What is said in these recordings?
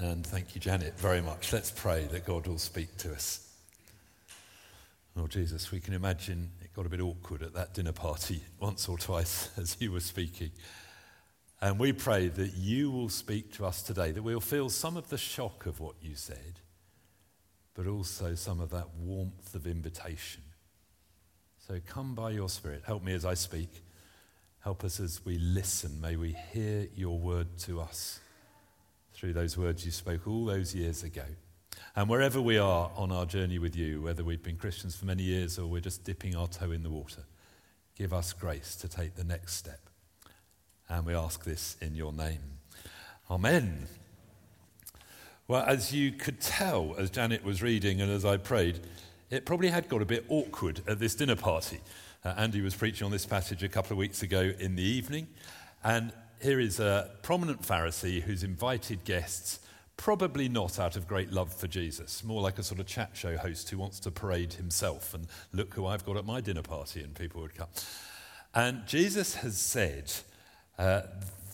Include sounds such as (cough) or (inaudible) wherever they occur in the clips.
And thank you, Janet, very much. Let's pray that God will speak to us. Lord Jesus, we can imagine it got a bit awkward at that dinner party (laughs) once or twice (laughs) as you were speaking. And we pray that you will speak to us today, that we'll feel some of the shock of what you said, but also some of that warmth of invitation. So come by your Spirit. Help me as I speak. Help us as we listen. May we hear your word to us through those words you spoke all those years ago. And wherever we are on our journey with you, whether we've been Christians for many years or we're just dipping our toe in the water, give us grace to take the next step. And we ask this in your name. Amen. Well, as you could tell as Janet was reading and as I prayed, it probably had got a bit awkward at this dinner party. Uh, Andy was preaching on this passage a couple of weeks ago in the evening, and here is a prominent Pharisee who's invited guests, probably not out of great love for Jesus, more like a sort of chat show host who wants to parade himself and look who I've got at my dinner party, and people would come. And Jesus has said uh,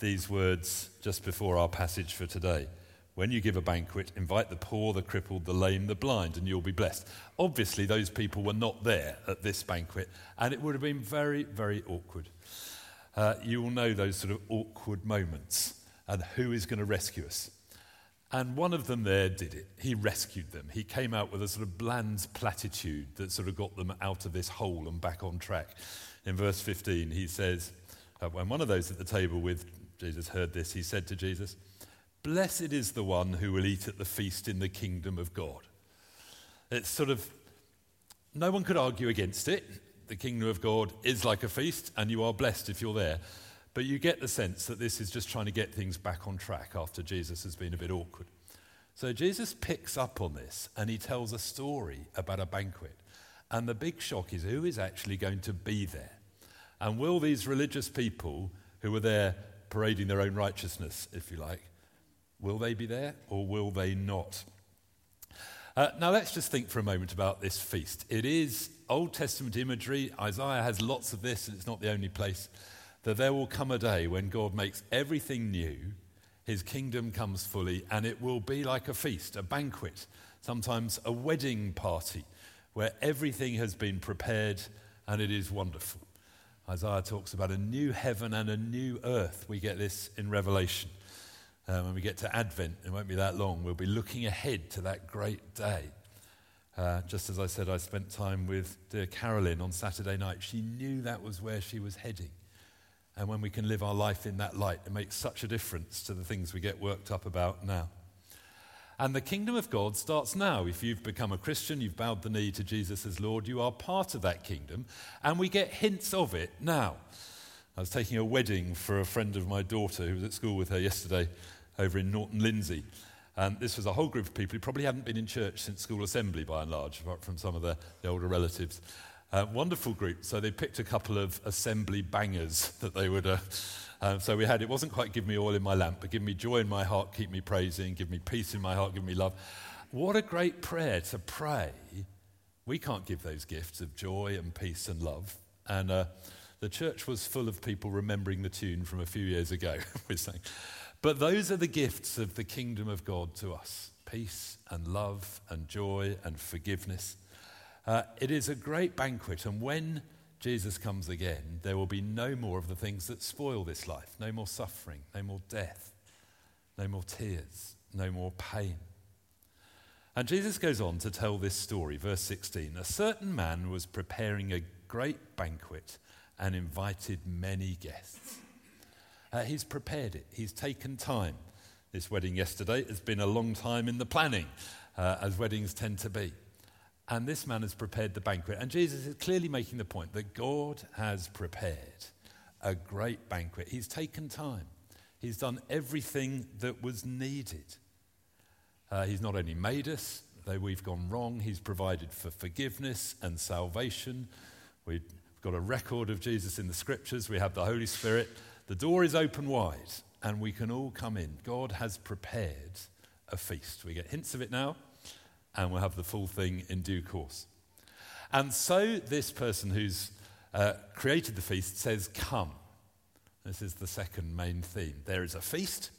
these words just before our passage for today. When you give a banquet, invite the poor, the crippled, the lame, the blind, and you'll be blessed. Obviously, those people were not there at this banquet, and it would have been very, very awkward uh, you will know those sort of awkward moments and who is going to rescue us. And one of them there did it. He rescued them. He came out with a sort of bland platitude that sort of got them out of this hole and back on track. In verse 15, he says, uh, when one of those at the table with Jesus heard this, he said to Jesus, Blessed is the one who will eat at the feast in the kingdom of God. It's sort of, no one could argue against it the kingdom of God is like a feast, and you are blessed if you're there. But you get the sense that this is just trying to get things back on track after Jesus has been a bit awkward. So Jesus picks up on this and he tells a story about a banquet. And the big shock is who is actually going to be there? And will these religious people who were there parading their own righteousness, if you like, will they be there or will they not? Uh, now, let's just think for a moment about this feast. It is Old Testament imagery. Isaiah has lots of this, and it's not the only place. That there will come a day when God makes everything new, his kingdom comes fully, and it will be like a feast, a banquet, sometimes a wedding party, where everything has been prepared and it is wonderful. Isaiah talks about a new heaven and a new earth. We get this in Revelation. Um, when we get to Advent, it won't be that long, we'll be looking ahead to that great day. Uh, just as I said, I spent time with dear Carolyn on Saturday night. She knew that was where she was heading. And when we can live our life in that light, it makes such a difference to the things we get worked up about now. And the kingdom of God starts now. If you've become a Christian, you've bowed the knee to Jesus as Lord, you are part of that kingdom. And we get hints of it now. I was taking a wedding for a friend of my daughter who was at school with her yesterday over in Norton Lindsey. And this was a whole group of people who probably hadn't been in church since school assembly by and large, apart from some of the, the older relatives. Uh, wonderful group. So they picked a couple of assembly bangers that they would. Uh, uh, so we had, it wasn't quite give me oil in my lamp, but give me joy in my heart, keep me praising, give me peace in my heart, give me love. What a great prayer to pray. We can't give those gifts of joy and peace and love. And uh, the church was full of people remembering the tune from a few years ago. (laughs) We're saying, but those are the gifts of the kingdom of God to us peace and love and joy and forgiveness. Uh, it is a great banquet, and when Jesus comes again, there will be no more of the things that spoil this life no more suffering, no more death, no more tears, no more pain. And Jesus goes on to tell this story, verse 16. A certain man was preparing a great banquet and invited many guests. Uh, he's prepared it, he's taken time. This wedding yesterday has been a long time in the planning, uh, as weddings tend to be. And this man has prepared the banquet. And Jesus is clearly making the point that God has prepared a great banquet. He's taken time, He's done everything that was needed. Uh, he's not only made us, though we've gone wrong, He's provided for forgiveness and salvation. We've got a record of Jesus in the scriptures, we have the Holy Spirit. The door is open wide and we can all come in. God has prepared a feast. We get hints of it now and we'll have the full thing in due course. And so this person who's uh, created the feast says, Come. This is the second main theme. There is a feast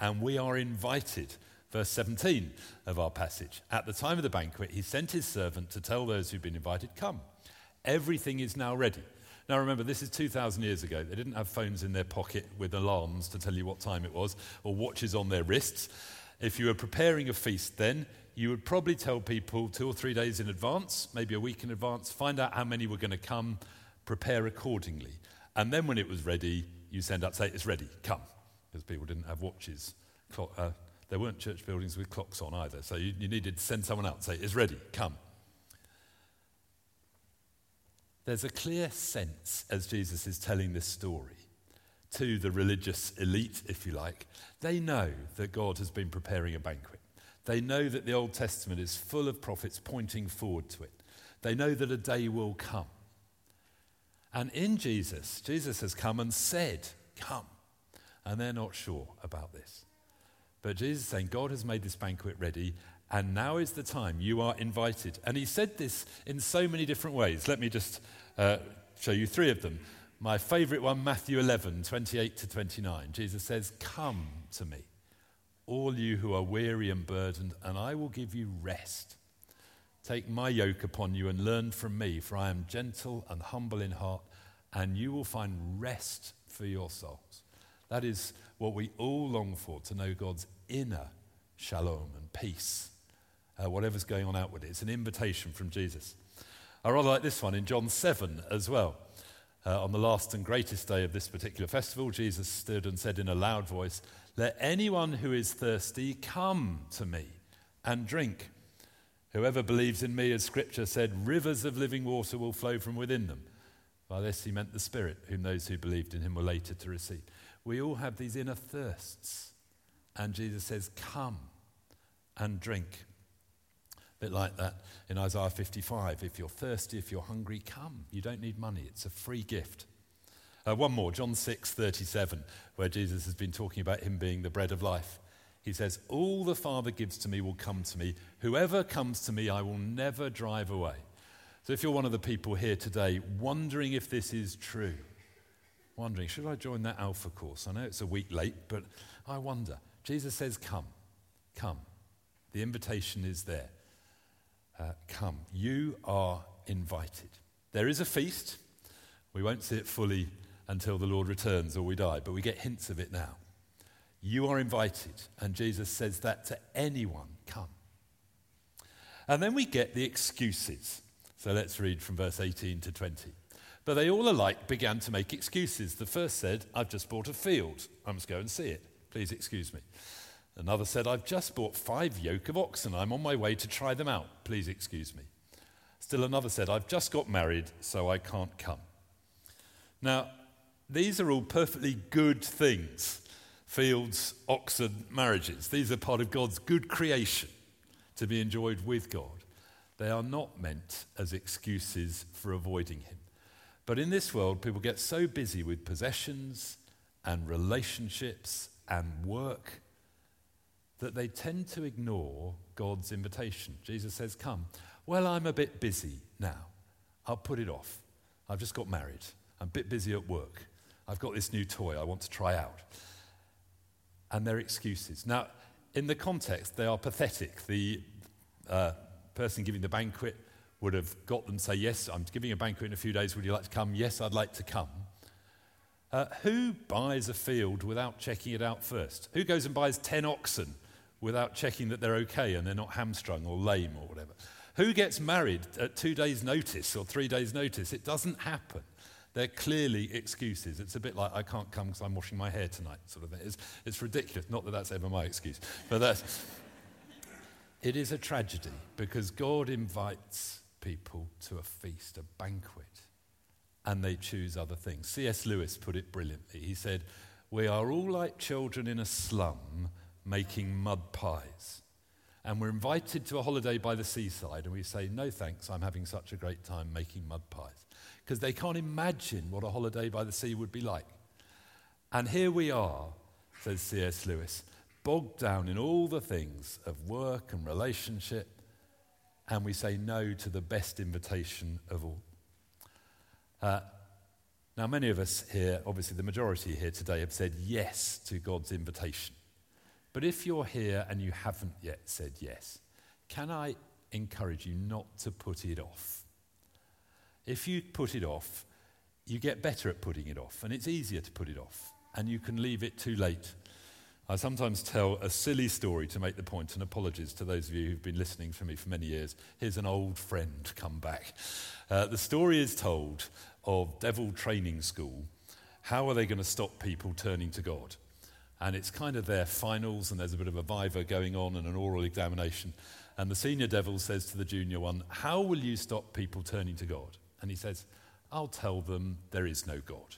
and we are invited. Verse 17 of our passage. At the time of the banquet, he sent his servant to tell those who'd been invited, Come, everything is now ready. Now remember, this is 2,000 years ago. They didn't have phones in their pocket with alarms to tell you what time it was or watches on their wrists. If you were preparing a feast then, you would probably tell people two or three days in advance, maybe a week in advance, find out how many were going to come, prepare accordingly. And then when it was ready, you send out, say, it's ready, come. Because people didn't have watches. Clock, uh, there weren't church buildings with clocks on either. So you, you needed to send someone out, say, it's ready, come. There's a clear sense as Jesus is telling this story to the religious elite, if you like. They know that God has been preparing a banquet. They know that the Old Testament is full of prophets pointing forward to it. They know that a day will come. And in Jesus, Jesus has come and said, Come. And they're not sure about this. But Jesus is saying, God has made this banquet ready, and now is the time. You are invited. And he said this in so many different ways. Let me just uh, show you three of them. My favorite one, Matthew 11, 28 to 29. Jesus says, Come to me all you who are weary and burdened, and I will give you rest. Take my yoke upon you and learn from me, for I am gentle and humble in heart, and you will find rest for your souls. That is what we all long for to know God's inner shalom and peace, uh, whatever's going on outwardly. It's an invitation from Jesus. I rather like this one in John 7 as well. Uh, on the last and greatest day of this particular festival, Jesus stood and said in a loud voice, let anyone who is thirsty come to me and drink. Whoever believes in me, as Scripture said, rivers of living water will flow from within them. By this he meant the Spirit, whom those who believed in him were later to receive. We all have these inner thirsts. And Jesus says, Come and drink. A bit like that in Isaiah 55. If you're thirsty, if you're hungry, come. You don't need money, it's a free gift. Uh, one more, John 6 37, where Jesus has been talking about him being the bread of life. He says, All the Father gives to me will come to me. Whoever comes to me, I will never drive away. So if you're one of the people here today wondering if this is true, wondering, should I join that Alpha course? I know it's a week late, but I wonder. Jesus says, Come, come. The invitation is there. Uh, come. You are invited. There is a feast. We won't see it fully until the Lord returns or we die, but we get hints of it now. You are invited, and Jesus says that to anyone come. And then we get the excuses. So let's read from verse 18 to 20. But they all alike began to make excuses. The first said, I've just bought a field. I must go and see it. Please excuse me. Another said, I've just bought five yoke of oxen. I'm on my way to try them out. Please excuse me. Still another said, I've just got married, so I can't come. Now, these are all perfectly good things fields, oxen, marriages. These are part of God's good creation to be enjoyed with God. They are not meant as excuses for avoiding Him. But in this world, people get so busy with possessions and relationships and work that they tend to ignore God's invitation. Jesus says, Come. Well, I'm a bit busy now. I'll put it off. I've just got married. I'm a bit busy at work. I've got this new toy I want to try out. And they're excuses. Now, in the context, they are pathetic. The uh, person giving the banquet would have got them to say, Yes, I'm giving a banquet in a few days. Would you like to come? Yes, I'd like to come. Uh, who buys a field without checking it out first? Who goes and buys 10 oxen without checking that they're okay and they're not hamstrung or lame or whatever? Who gets married at two days' notice or three days' notice? It doesn't happen. They're clearly excuses. It's a bit like, I can't come because I'm washing my hair tonight, sort of thing. It's, it's ridiculous. Not that that's ever my excuse, but that's. (laughs) it is a tragedy because God invites people to a feast, a banquet, and they choose other things. C.S. Lewis put it brilliantly. He said, We are all like children in a slum making mud pies. And we're invited to a holiday by the seaside, and we say, No thanks, I'm having such a great time making mud pies because they can't imagine what a holiday by the sea would be like. And here we are, says C.S. Lewis, bogged down in all the things of work and relationship, and we say no to the best invitation of all. Uh, now, many of us here, obviously the majority here today, have said yes to God's invitation. But if you're here and you haven't yet said yes, can I encourage you not to put it off? If you put it off, you get better at putting it off, and it's easier to put it off, and you can leave it too late. I sometimes tell a silly story to make the point, and apologies to those of you who've been listening to me for many years. Here's an old friend come back. Uh, the story is told of Devil Training School. How are they going to stop people turning to God? And it's kind of their finals, and there's a bit of a viva going on and an oral examination. And the senior devil says to the junior one, How will you stop people turning to God? And he says, I'll tell them there is no God.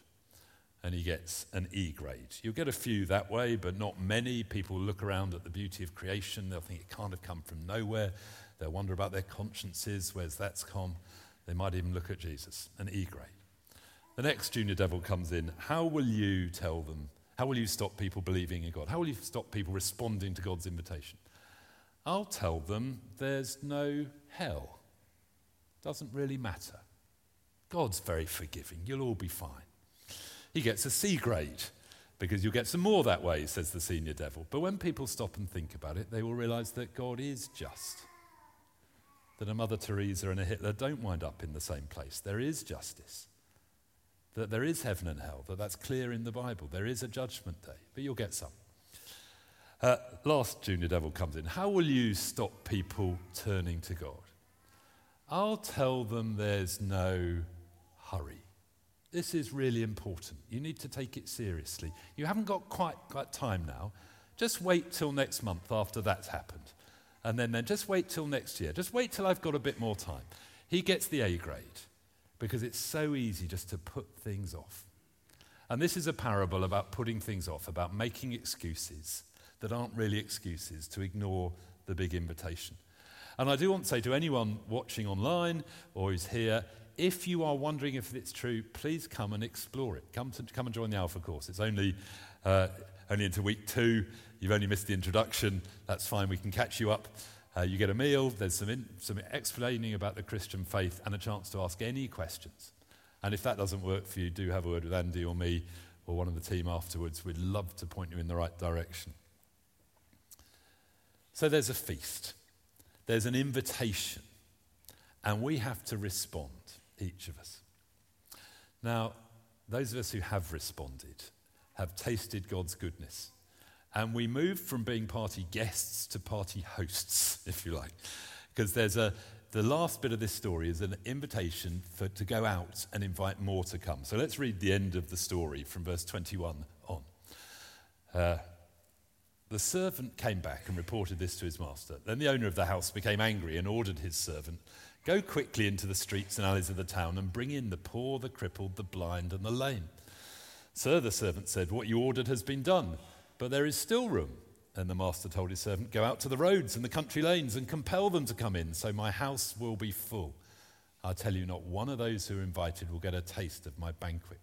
And he gets an E grade. You'll get a few that way, but not many. People look around at the beauty of creation. They'll think it can't have come from nowhere. They'll wonder about their consciences. Where's that's come? They might even look at Jesus, an E grade. The next junior devil comes in. How will you tell them? How will you stop people believing in God? How will you stop people responding to God's invitation? I'll tell them there's no hell. Doesn't really matter. God's very forgiving. You'll all be fine. He gets a C grade because you'll get some more that way, says the senior devil. But when people stop and think about it, they will realize that God is just. That a Mother Teresa and a Hitler don't wind up in the same place. There is justice. That there is heaven and hell. That that's clear in the Bible. There is a judgment day. But you'll get some. Uh, last junior devil comes in. How will you stop people turning to God? I'll tell them there's no hurry. This is really important. You need to take it seriously. You haven't got quite, quite time now. Just wait till next month after that's happened. And then, then just wait till next year. Just wait till I've got a bit more time. He gets the A grade because it's so easy just to put things off. And this is a parable about putting things off, about making excuses that aren't really excuses to ignore the big invitation. And I do want to say to anyone watching online or who's here, if you are wondering if it's true, please come and explore it. Come, to, come and join the Alpha course. It's only, uh, only into week two. You've only missed the introduction. That's fine. We can catch you up. Uh, you get a meal. There's some, in, some explaining about the Christian faith and a chance to ask any questions. And if that doesn't work for you, do have a word with Andy or me or one of the team afterwards. We'd love to point you in the right direction. So there's a feast, there's an invitation, and we have to respond each of us. Now, those of us who have responded have tasted God's goodness. And we move from being party guests to party hosts, (laughs) if you like. Because there's a, the last bit of this story is an invitation for, to go out and invite more to come. So let's read the end of the story from verse 21 on. Uh, the servant came back and reported this to his master. Then the owner of the house became angry and ordered his servant Go quickly into the streets and alleys of the town and bring in the poor, the crippled, the blind, and the lame. Sir, the servant said, What you ordered has been done, but there is still room. And the master told his servant, Go out to the roads and the country lanes and compel them to come in, so my house will be full. I tell you, not one of those who are invited will get a taste of my banquet.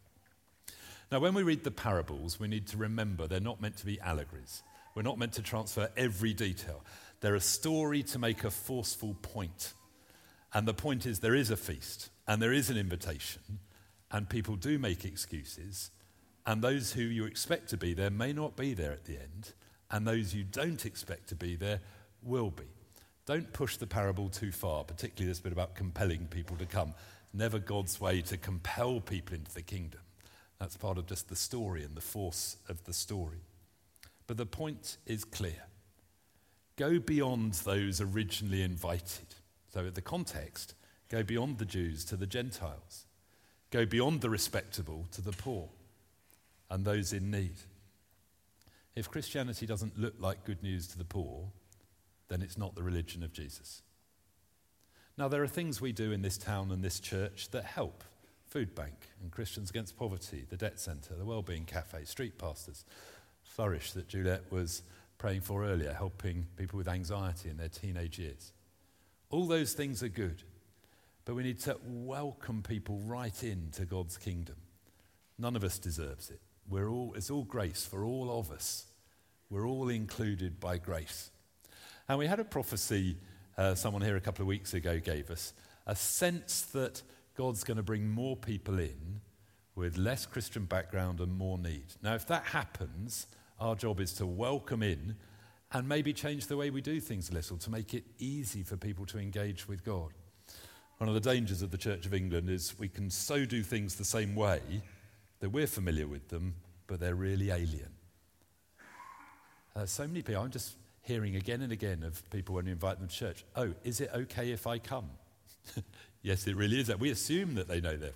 Now, when we read the parables, we need to remember they're not meant to be allegories. We're not meant to transfer every detail. They're a story to make a forceful point. And the point is, there is a feast and there is an invitation, and people do make excuses, and those who you expect to be there may not be there at the end, and those you don't expect to be there will be. Don't push the parable too far, particularly this bit about compelling people to come. Never God's way to compel people into the kingdom. That's part of just the story and the force of the story. But the point is clear go beyond those originally invited. So, the context, go beyond the Jews to the Gentiles, go beyond the respectable to the poor and those in need. If Christianity doesn't look like good news to the poor, then it's not the religion of Jesus. Now, there are things we do in this town and this church that help Food Bank and Christians Against Poverty, the Debt Centre, the Wellbeing Cafe, Street Pastors, Flourish that Juliet was praying for earlier, helping people with anxiety in their teenage years. All those things are good, but we need to welcome people right into God's kingdom. None of us deserves it. We're all, it's all grace for all of us. We're all included by grace. And we had a prophecy uh, someone here a couple of weeks ago gave us a sense that God's going to bring more people in with less Christian background and more need. Now, if that happens, our job is to welcome in and maybe change the way we do things a little to make it easy for people to engage with God. One of the dangers of the Church of England is we can so do things the same way that we're familiar with them, but they're really alien. Uh, so many people, I'm just hearing again and again of people when you invite them to church, oh, is it okay if I come? (laughs) yes, it really is. We assume that they know that.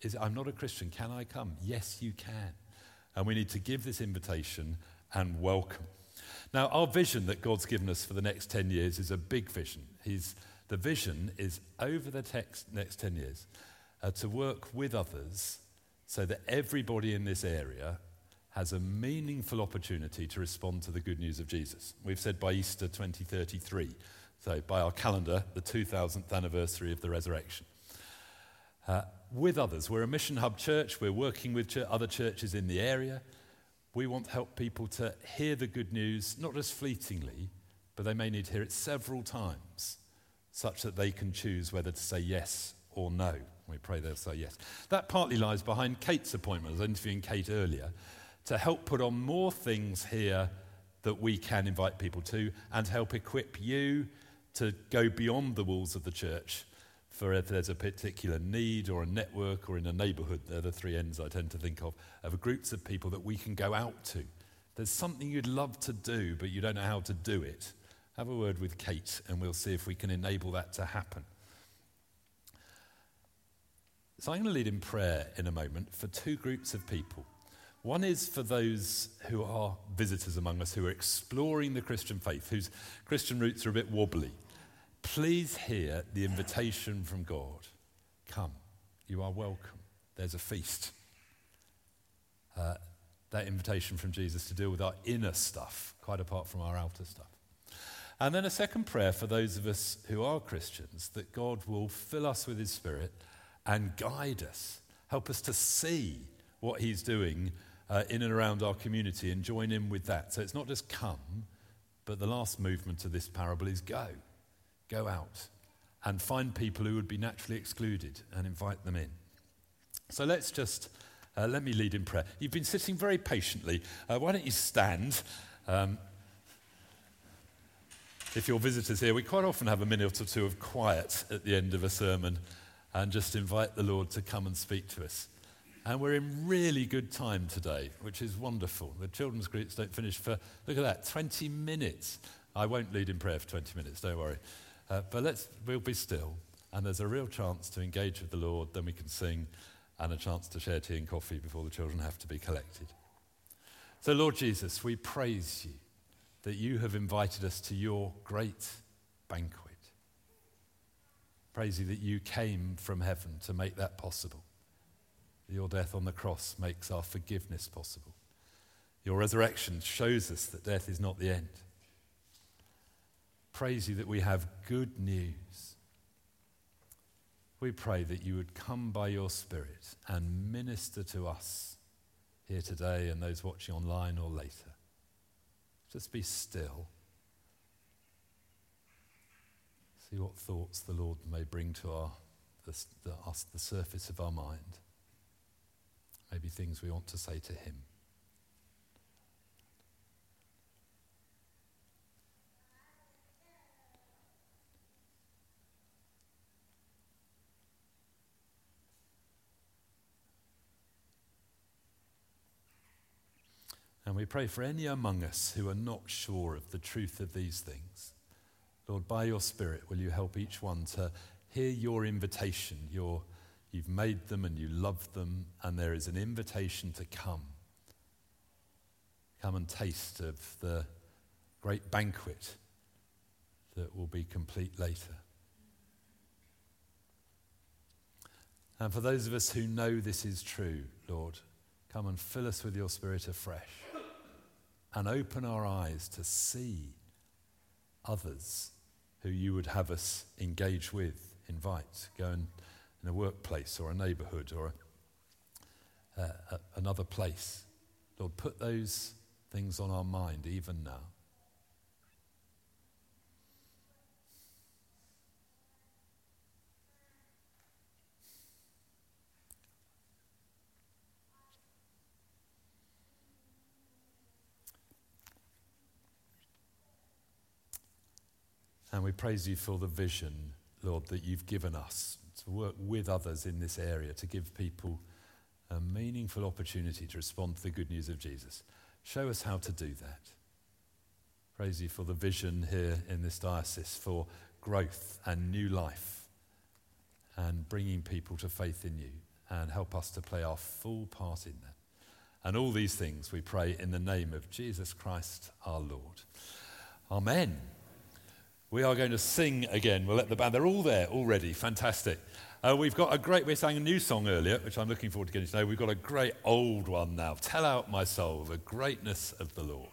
Is I'm not a Christian. Can I come? Yes, you can. And we need to give this invitation and welcome. Now, our vision that God's given us for the next 10 years is a big vision. He's, the vision is over the text, next 10 years uh, to work with others so that everybody in this area has a meaningful opportunity to respond to the good news of Jesus. We've said by Easter 2033, so by our calendar, the 2000th anniversary of the resurrection. Uh, with others, we're a mission hub church, we're working with ch- other churches in the area. We want to help people to hear the good news, not just fleetingly, but they may need to hear it several times, such that they can choose whether to say yes or no. We pray they'll say yes. That partly lies behind Kate's appointment. I was interviewing Kate earlier to help put on more things here that we can invite people to and help equip you to go beyond the walls of the church for if there's a particular need or a network or in a neighborhood, they're the three ends I tend to think of, of groups of people that we can go out to. There's something you'd love to do, but you don't know how to do it. Have a word with Kate, and we'll see if we can enable that to happen. So, I'm going to lead in prayer in a moment for two groups of people. One is for those who are visitors among us, who are exploring the Christian faith, whose Christian roots are a bit wobbly. Please hear the invitation from God. Come, you are welcome. There's a feast. Uh, that invitation from Jesus to deal with our inner stuff, quite apart from our outer stuff. And then a second prayer for those of us who are Christians that God will fill us with His Spirit and guide us, help us to see what He's doing uh, in and around our community and join in with that. So it's not just come, but the last movement of this parable is go. Go out and find people who would be naturally excluded and invite them in. So let's just, uh, let me lead in prayer. You've been sitting very patiently. Uh, why don't you stand? Um, if you're visitors here, we quite often have a minute or two of quiet at the end of a sermon and just invite the Lord to come and speak to us. And we're in really good time today, which is wonderful. The children's groups don't finish for, look at that, 20 minutes. I won't lead in prayer for 20 minutes, don't worry. Uh, but let's, we'll be still, and there's a real chance to engage with the Lord, then we can sing, and a chance to share tea and coffee before the children have to be collected. So, Lord Jesus, we praise you that you have invited us to your great banquet. Praise you that you came from heaven to make that possible. Your death on the cross makes our forgiveness possible. Your resurrection shows us that death is not the end praise you that we have good news. We pray that you would come by your Spirit and minister to us here today and those watching online or later. Just be still. See what thoughts the Lord may bring to our, the, the, us, the surface of our mind. Maybe things we want to say to Him. And we pray for any among us who are not sure of the truth of these things. Lord, by your Spirit, will you help each one to hear your invitation? Your, you've made them and you love them, and there is an invitation to come. Come and taste of the great banquet that will be complete later. And for those of us who know this is true, Lord, come and fill us with your Spirit afresh and open our eyes to see others who you would have us engage with, invite, go in, in a workplace or a neighborhood or a, uh, a, another place. Lord, put those things on our mind even now. And we praise you for the vision, Lord, that you've given us to work with others in this area, to give people a meaningful opportunity to respond to the good news of Jesus. Show us how to do that. Praise you for the vision here in this diocese for growth and new life and bringing people to faith in you and help us to play our full part in that. And all these things we pray in the name of Jesus Christ our Lord. Amen. We are going to sing again. We'll let the band, they're all there already. Fantastic. Uh, we've got a great, we sang a new song earlier, which I'm looking forward to getting to know. We've got a great old one now. Tell out my soul, the greatness of the Lord.